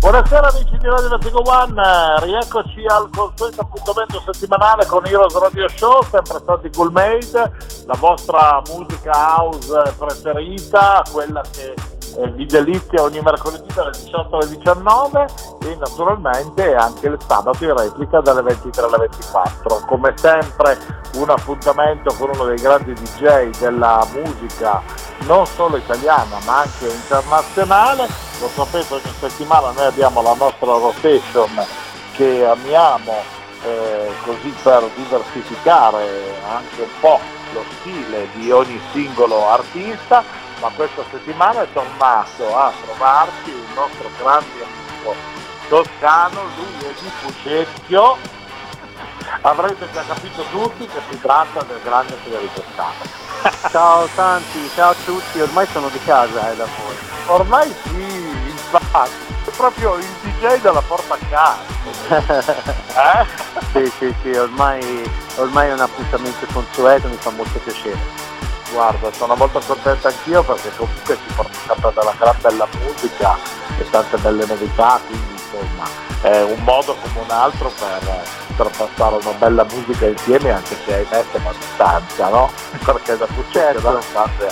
Buonasera amici di Radio Vertigo One, rieccoci al consueto appuntamento settimanale con Heroes Radio Show, sempre stati Cool Made, la vostra musica house preferita, quella che eh, vi delizia ogni mercoledì dalle 18 alle 19 e naturalmente anche il sabato in replica dalle 23 alle 24. Come sempre un appuntamento con uno dei grandi DJ della musica non solo italiana ma anche internazionale. Lo sapete ogni settimana noi abbiamo la nostra rotation che amiamo eh, così per diversificare anche un po' lo stile di ogni singolo artista, ma questa settimana è tornato a trovarci il nostro grande amico toscano, lui è di Fucecchio, avrete già capito tutti che si tratta del grande Federico Scala. Ciao Santi, ciao a tutti, ormai sono di casa eh, da fuori. Ormai sì, infatti, è proprio il DJ della porta a casa. eh? Sì, sì, sì, ormai, ormai è un appuntamento consueto, mi fa molto piacere. Guarda, sono molto contento anch'io perché comunque ci porta sempre della gran bella musica e tante belle novità, quindi insomma è un modo come un altro per, per passare una bella musica insieme anche se hai messo a distanza, no? Perché da successo da distanza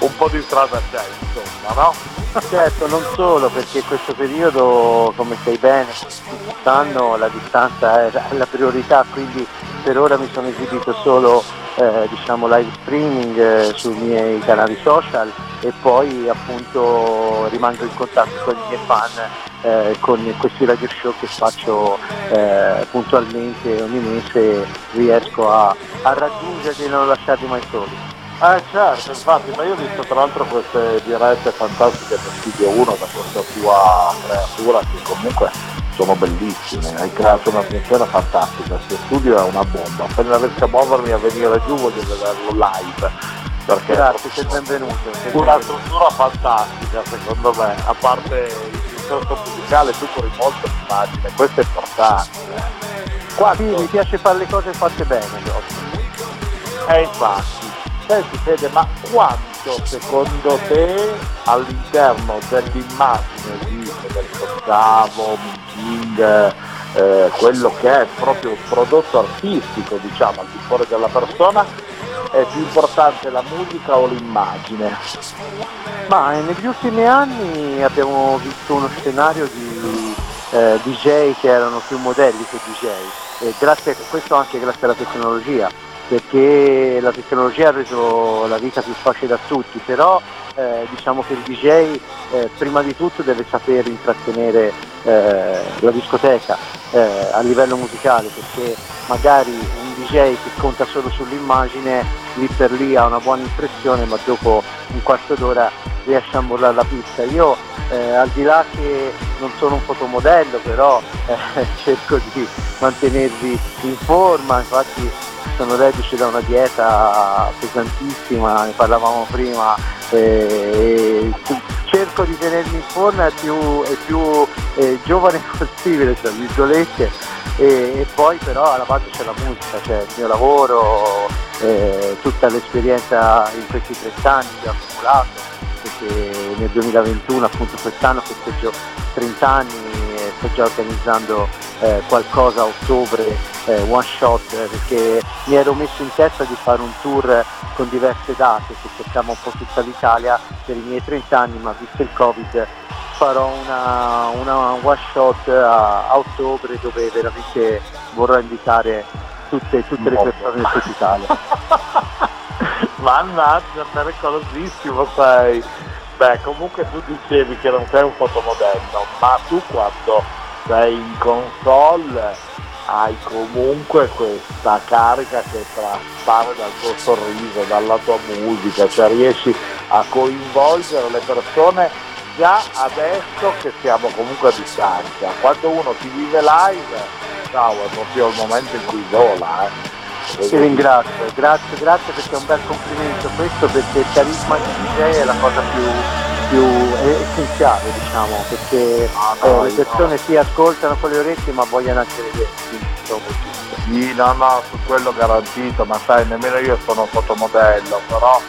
un po' di strada c'è, insomma, no? Certo, non solo, perché in questo periodo, come sai bene, tutti sanno, la distanza è la priorità, quindi per ora mi sono esibito solo eh, diciamo live streaming eh, sui miei canali social e poi appunto rimango in contatto con i miei fan eh, con questi radio show che faccio eh, puntualmente ogni mese riesco a, a raggiungerli e non lasciarli mai soli. Eh certo, infatti, ma io ho visto tra l'altro queste dirette fantastiche per Studio 1 da questa tua creatura che comunque sono bellissime, hai creato un'atmosfera fantastica, questo studio è una bomba, appena riesco a muovermi a venire giù voglio vederlo live. Perché Grazie, sei benvenuto. una struttura fantastica secondo me, a parte il discorso musicale tu corri molto l'immagine, questo è importante. Quanto, Sì, mi piace fare le cose fatte bene. proprio. Eh, infatti, senti Fede, ma quanto secondo te all'interno dell'immagine di Federico Scavo, King, eh, quello che è proprio un prodotto artistico, diciamo, al di fuori della persona, è più importante la musica o l'immagine? Ma negli ultimi anni abbiamo visto uno scenario di eh, DJ che erano più modelli che DJ e grazie a questo anche grazie alla tecnologia perché la tecnologia ha reso la vita più facile a tutti però eh, diciamo che il DJ eh, prima di tutto deve saper intrattenere eh, la discoteca eh, a livello musicale perché magari un DJ che conta solo sull'immagine lì per lì ha una buona impressione ma dopo un quarto d'ora riesce a mollare la pista. Io eh, al di là che non sono un fotomodello però eh, cerco di mantenervi in forma, infatti sono reduce da una dieta pesantissima, ne parlavamo prima, e cerco di tenermi in forma il più, più eh, giovane possibile, tra virgolette, e, e poi però alla base c'è la musica, c'è il mio lavoro, eh, tutta l'esperienza in questi 30 anni che ho accumulato, perché nel 2021 appunto quest'anno festeggio 30 anni sto già organizzando eh, qualcosa a ottobre, eh, one shot, eh, perché mi ero messo in testa di fare un tour con diverse date che toccava un po' tutta l'Italia per i miei 30 anni, ma visto il Covid farò una, una one shot a, a ottobre dove veramente vorrò invitare tutte, tutte le persone di tutta Italia. Mannaggia, pericolosissimo sei. Beh, comunque tu dicevi che non sei un fotomodello, ma tu quando sei in console hai comunque questa carica che traspare dal tuo sorriso, dalla tua musica, cioè riesci a coinvolgere le persone già adesso che siamo comunque a distanza. Quando uno ti vive live, ciao, è proprio il momento in cui vola, eh. Ti ringrazio, grazie, grazie perché è un bel complimento questo perché il carisma di DJ è la cosa più, più essenziale diciamo, perché ah, eh, le persone si ascoltano con le orecchie ma vogliono anche vedere. Sì, no, no, su quello garantito, ma sai, nemmeno io sono fotomodello, però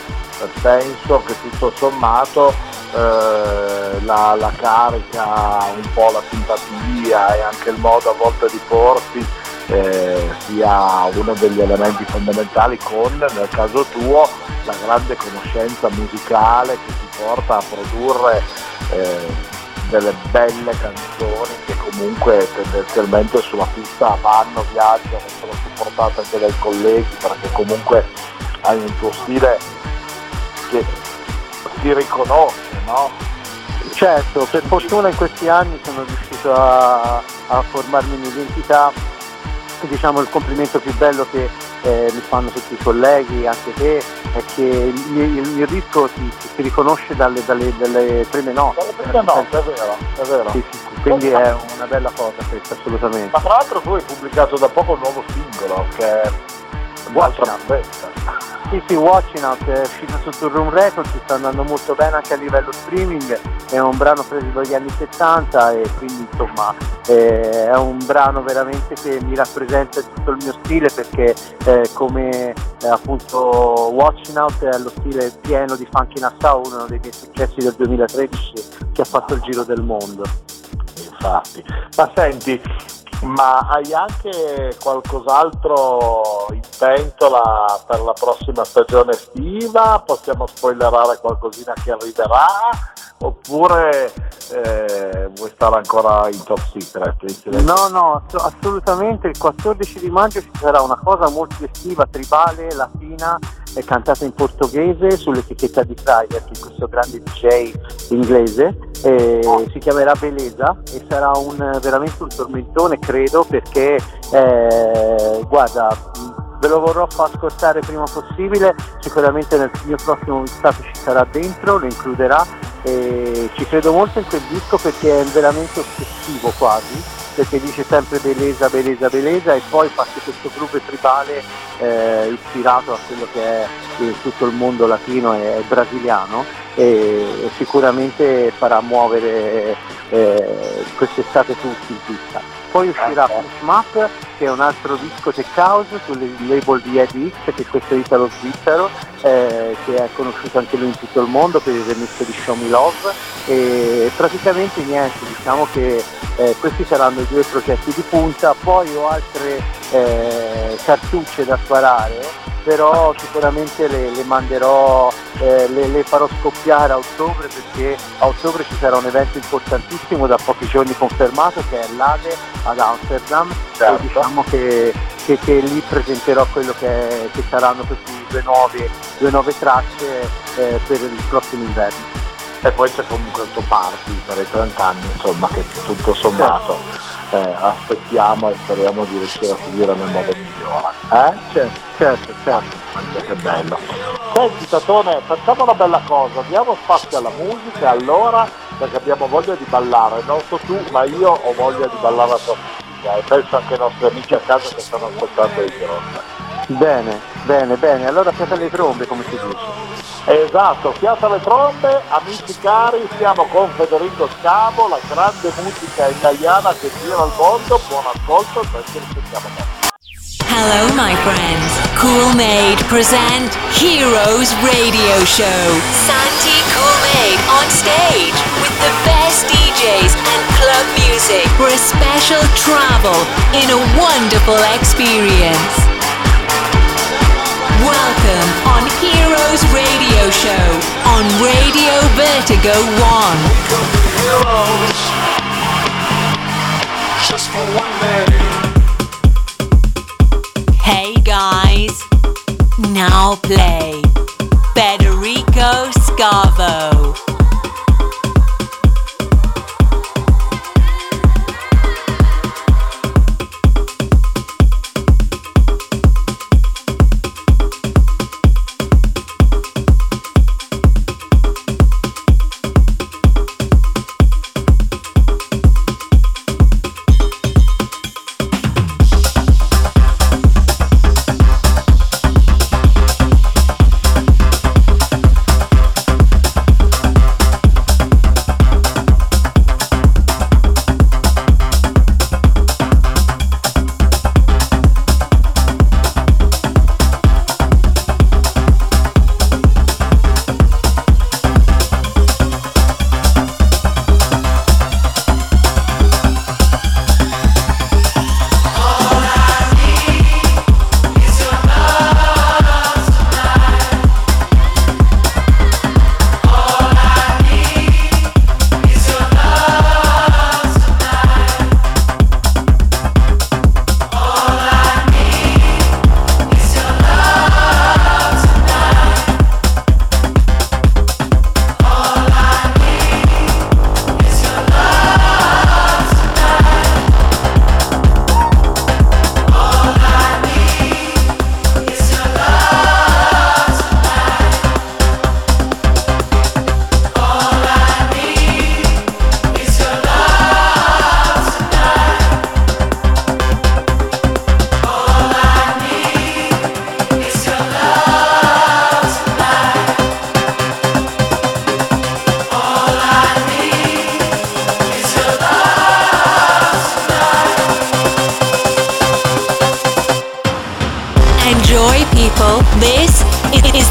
penso che tutto sommato eh, la, la, carica, un po' la simpatia e anche il modo a volte di porsi eh, sia uno degli elementi fondamentali con, nel caso tuo, la grande conoscenza musicale che ti porta a produrre eh, delle belle canzoni che comunque tendenzialmente sulla pista vanno, viaggiano, sono supportate anche dai colleghi perché comunque hai un tuo stile che si riconosce, no? Certo, per fortuna in questi anni sono riuscito a, a formarmi un'identità diciamo il complimento più bello che eh, mi fanno tutti i colleghi, anche te, è che il, il mio disco si, si riconosce dalle, dalle, dalle, prime note. Dalle prime note, è vero, è vero. Sì, sì, quindi è una bella cosa questa, assolutamente. Ma tra l'altro tu hai pubblicato da poco un nuovo singolo che è un'altra sì, sì, Watching Out è uscito su Turroom Records, sta andando molto bene anche a livello streaming, è un brano preso dagli anni 70 e quindi insomma è un brano veramente che mi rappresenta tutto il mio stile perché eh, come eh, appunto Watching Out è lo stile pieno di Funky Nassau, uno dei miei successi del 2013 che ha fatto il giro del mondo. Infatti, ma senti, ma hai anche qualcos'altro in pentola per la prossima stagione estiva? Possiamo spoilerare qualcosina che arriverà? Oppure eh, vuoi stare ancora in top secret? No, no, assolutamente. Il 14 di maggio ci sarà una cosa molto estiva, tribale, latina, cantata in portoghese sull'etichetta di Friday, che è questo grande DJ inglese eh, si chiamerà Beleza e sarà un, veramente un tormentone credo perché eh, guarda ve lo vorrò far ascoltare prima possibile. Sicuramente nel mio prossimo mixtape ci sarà dentro lo includerà. E ci credo molto in quel disco perché è veramente ossessivo quasi perché dice sempre bellezza, bellezza, bellezza e poi fa questo gruppo tribale eh, ispirato a quello che è tutto il mondo latino e brasiliano. E, sicuramente farà muovere eh, quest'estate tutti in pista. Poi uscirà Push Map che è un altro disco tech house sul label di Eddie X che è questo italo svizzero eh, che è conosciuto anche lui in tutto il mondo per il remix di Show Me Love. E praticamente niente, diciamo che eh, questi saranno i due progetti di punta, poi ho altre eh, cartucce da sparare però sicuramente le, le manderò, eh, le, le, farò scoppiare a ottobre perché a ottobre ci sarà un evento importantissimo da pochi giorni confermato che è l'ADE ad Amsterdam certo. e diciamo che, che, che, lì presenterò quello che, che saranno queste due nuove, due nuove tracce eh, per il prossimo inverno. E poi c'è comunque il tuo party per i 30 anni, insomma, che tutto sommato certo. eh, aspettiamo e speriamo di riuscire a seguire nel modo migliore. Eh? Certo, certo, certo. Anche che bello. Senti Tatone, facciamo una bella cosa, diamo spazio alla musica allora, perché abbiamo voglia di ballare, non so tu, ma io ho voglia di ballare a tua musica e penso anche ai nostri amici a casa che stanno ascoltando il giro. Bene, bene, bene, allora fiata le trombe come si dice. Esatto, fiata le trombe, amici cari, siamo con Federico Scavo, la grande musica italiana che gira al mondo, buon ascolto e ci risentiamo. Hello, my friends. Cool Made present Heroes Radio Show. Santi Cool Made on stage with the best DJs and club music for a special travel in a wonderful experience. Welcome on Heroes Radio Show on Radio Vertigo 1. Hey now play Federico Scavo.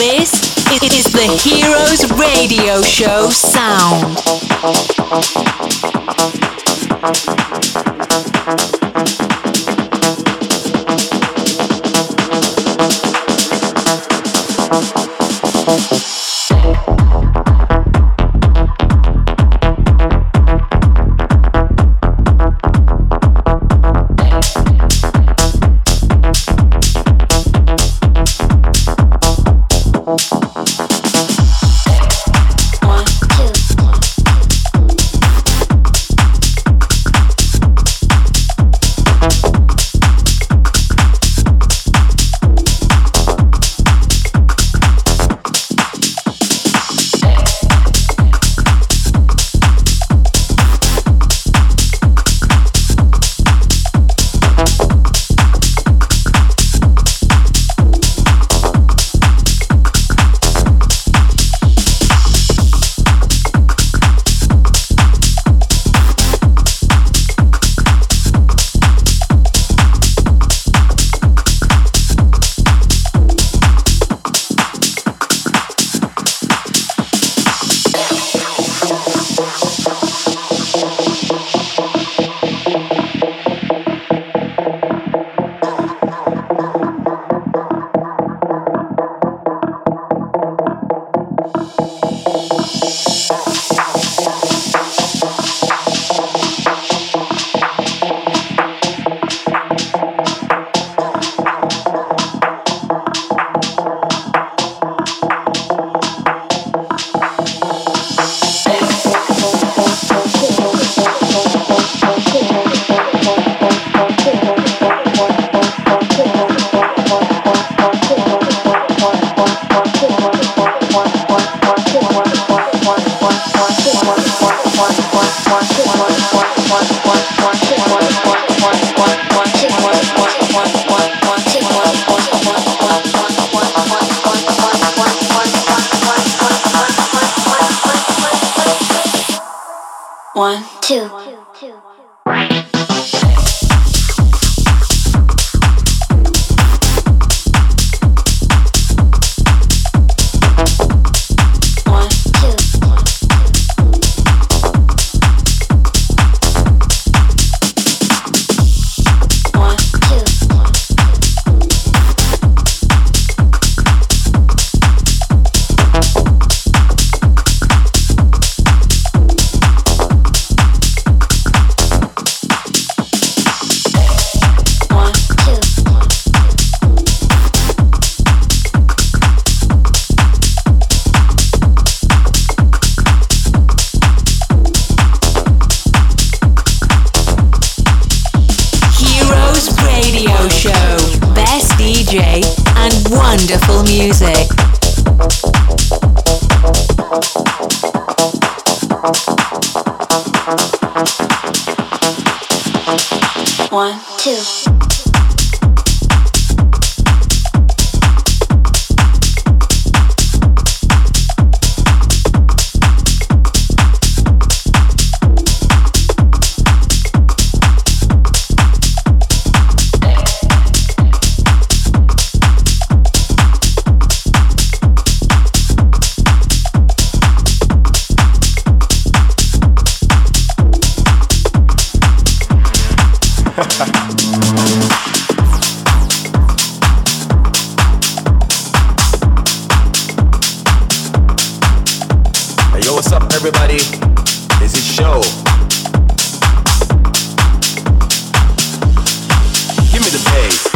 This is the Heroes Radio Show sound. everybody. Is show? Give me the bass.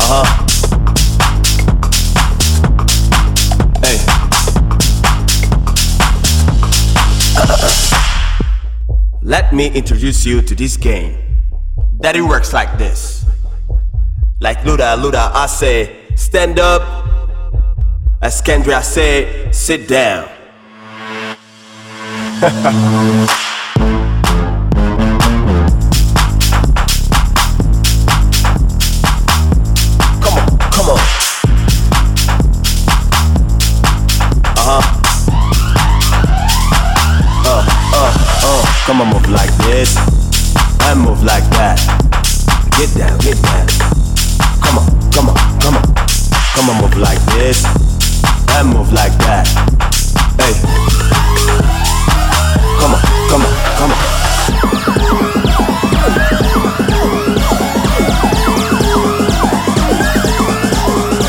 Uh-huh. Uh huh. Let me introduce you to this game. That it works like this. Like Luda, Luda, I say, stand up. As Kendra say, sit down.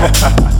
Ha ha ha.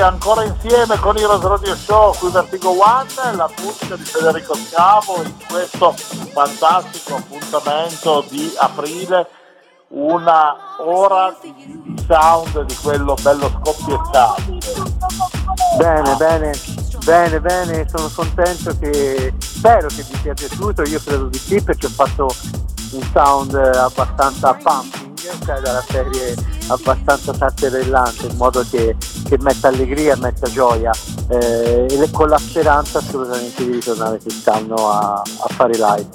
Ancora insieme con Heroes Radio Show qui Vertigo One, la musica di Federico Scavo in questo fantastico appuntamento di aprile, una ora di sound di quello bello scoppiettato. Bene, bene, bene, bene, sono contento che spero che vi sia piaciuto, io credo di sì perché ho fatto un sound abbastanza pumping, cioè dalla serie abbastanza salterellante in modo che, che metta allegria e metta gioia eh, e con la speranza assolutamente di ritornare quest'anno a, a fare live.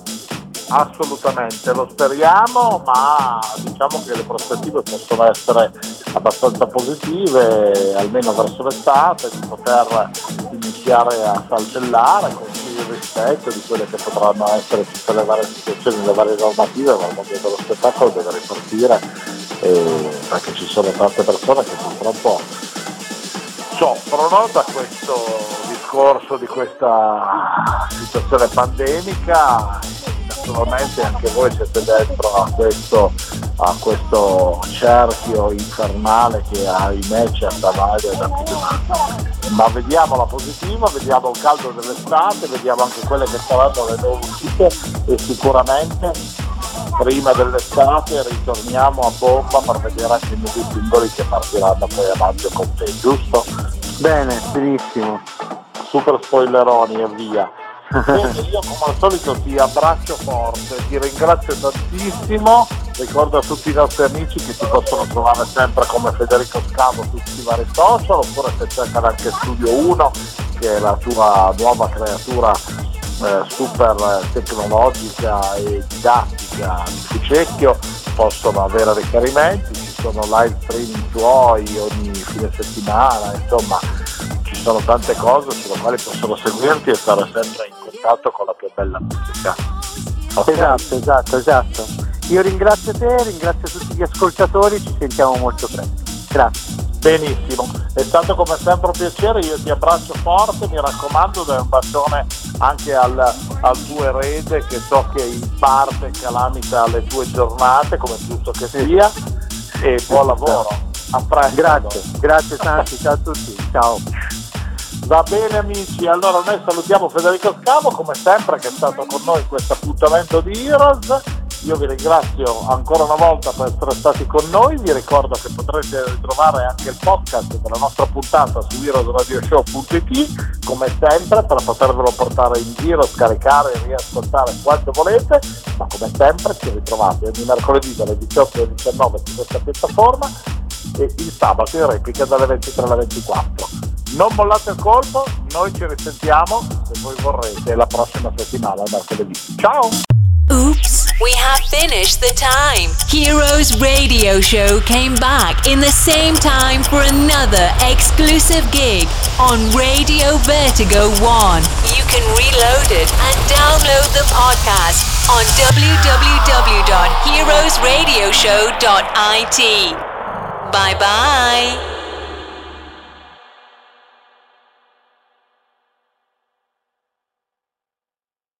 Assolutamente, lo speriamo, ma diciamo che le prospettive possono essere abbastanza positive, almeno verso l'estate, di poter iniziare a saltellare con il rispetto di quelle che potranno essere tutte le varie situazioni, le varie normative, ma il mondo dello spettacolo deve ripartire eh, perché ci sono tante persone che purtroppo soffrono da questo discorso, di questa situazione pandemica. Naturalmente anche voi siete dentro a questo, a questo cerchio infernale che ahimè ci attanaglia da più. Ma vediamo la positiva, vediamo il caldo dell'estate, vediamo anche quelle che saranno le nuove uscite e sicuramente prima dell'estate ritorniamo a bomba per vedere anche i nuovi singoli che partiranno poi a maggio con te, giusto? Bene, benissimo. Super spoileroni e via. Bene, io come al solito ti abbraccio forte, ti ringrazio tantissimo, ricordo a tutti i nostri amici che ti possono trovare sempre come Federico Scavo su tutti i vari social, oppure se cercano anche Studio 1, che è la tua nuova creatura eh, super tecnologica e didattica di Fucecchio, possono avere riferimenti, ci sono live streaming tuoi ogni fine settimana, insomma sono tante cose sulle quali possono seguirti e stare sempre in contatto con la tua bella musica. Okay? Esatto, esatto, esatto. Io ringrazio te, ringrazio tutti gli ascoltatori, ci sentiamo molto presto. Grazie. Benissimo, è stato come sempre un piacere, io ti abbraccio forte, mi raccomando, dai un bacione anche al, al tuo erede che so che in parte calamita le tue giornate, come giusto che sia, e buon lavoro. A presto. Grazie, grazie Santi, ciao a tutti, ciao. Va bene amici, allora noi salutiamo Federico Scavo come sempre che è stato con noi in questo appuntamento di Heroes. Io vi ringrazio ancora una volta per essere stati con noi, vi ricordo che potrete ritrovare anche il podcast della nostra puntata su heroesradioshow.it come sempre per potervelo portare in giro, scaricare e riascoltare quanto volete, ma come sempre ci ritrovate ogni mercoledì dalle 18 alle 19 su questa piattaforma e il sabato in replica dalle 23 alle 24. Non mollate il colpo, noi ci risentiamo se voi vorrete la prossima settimana, mercoledì. Ciao! Oops, we have finished the time. Heroes Radio Show came back in the same time for another exclusive gig on Radio Vertigo 1. You can reload it and download the podcast on www.heroesradioshow.it. Bye bye.